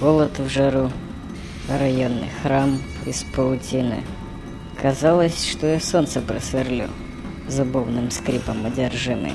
голод в жару, районный храм из паутины. Казалось, что я солнце просверлю, зубовным скрипом одержимый.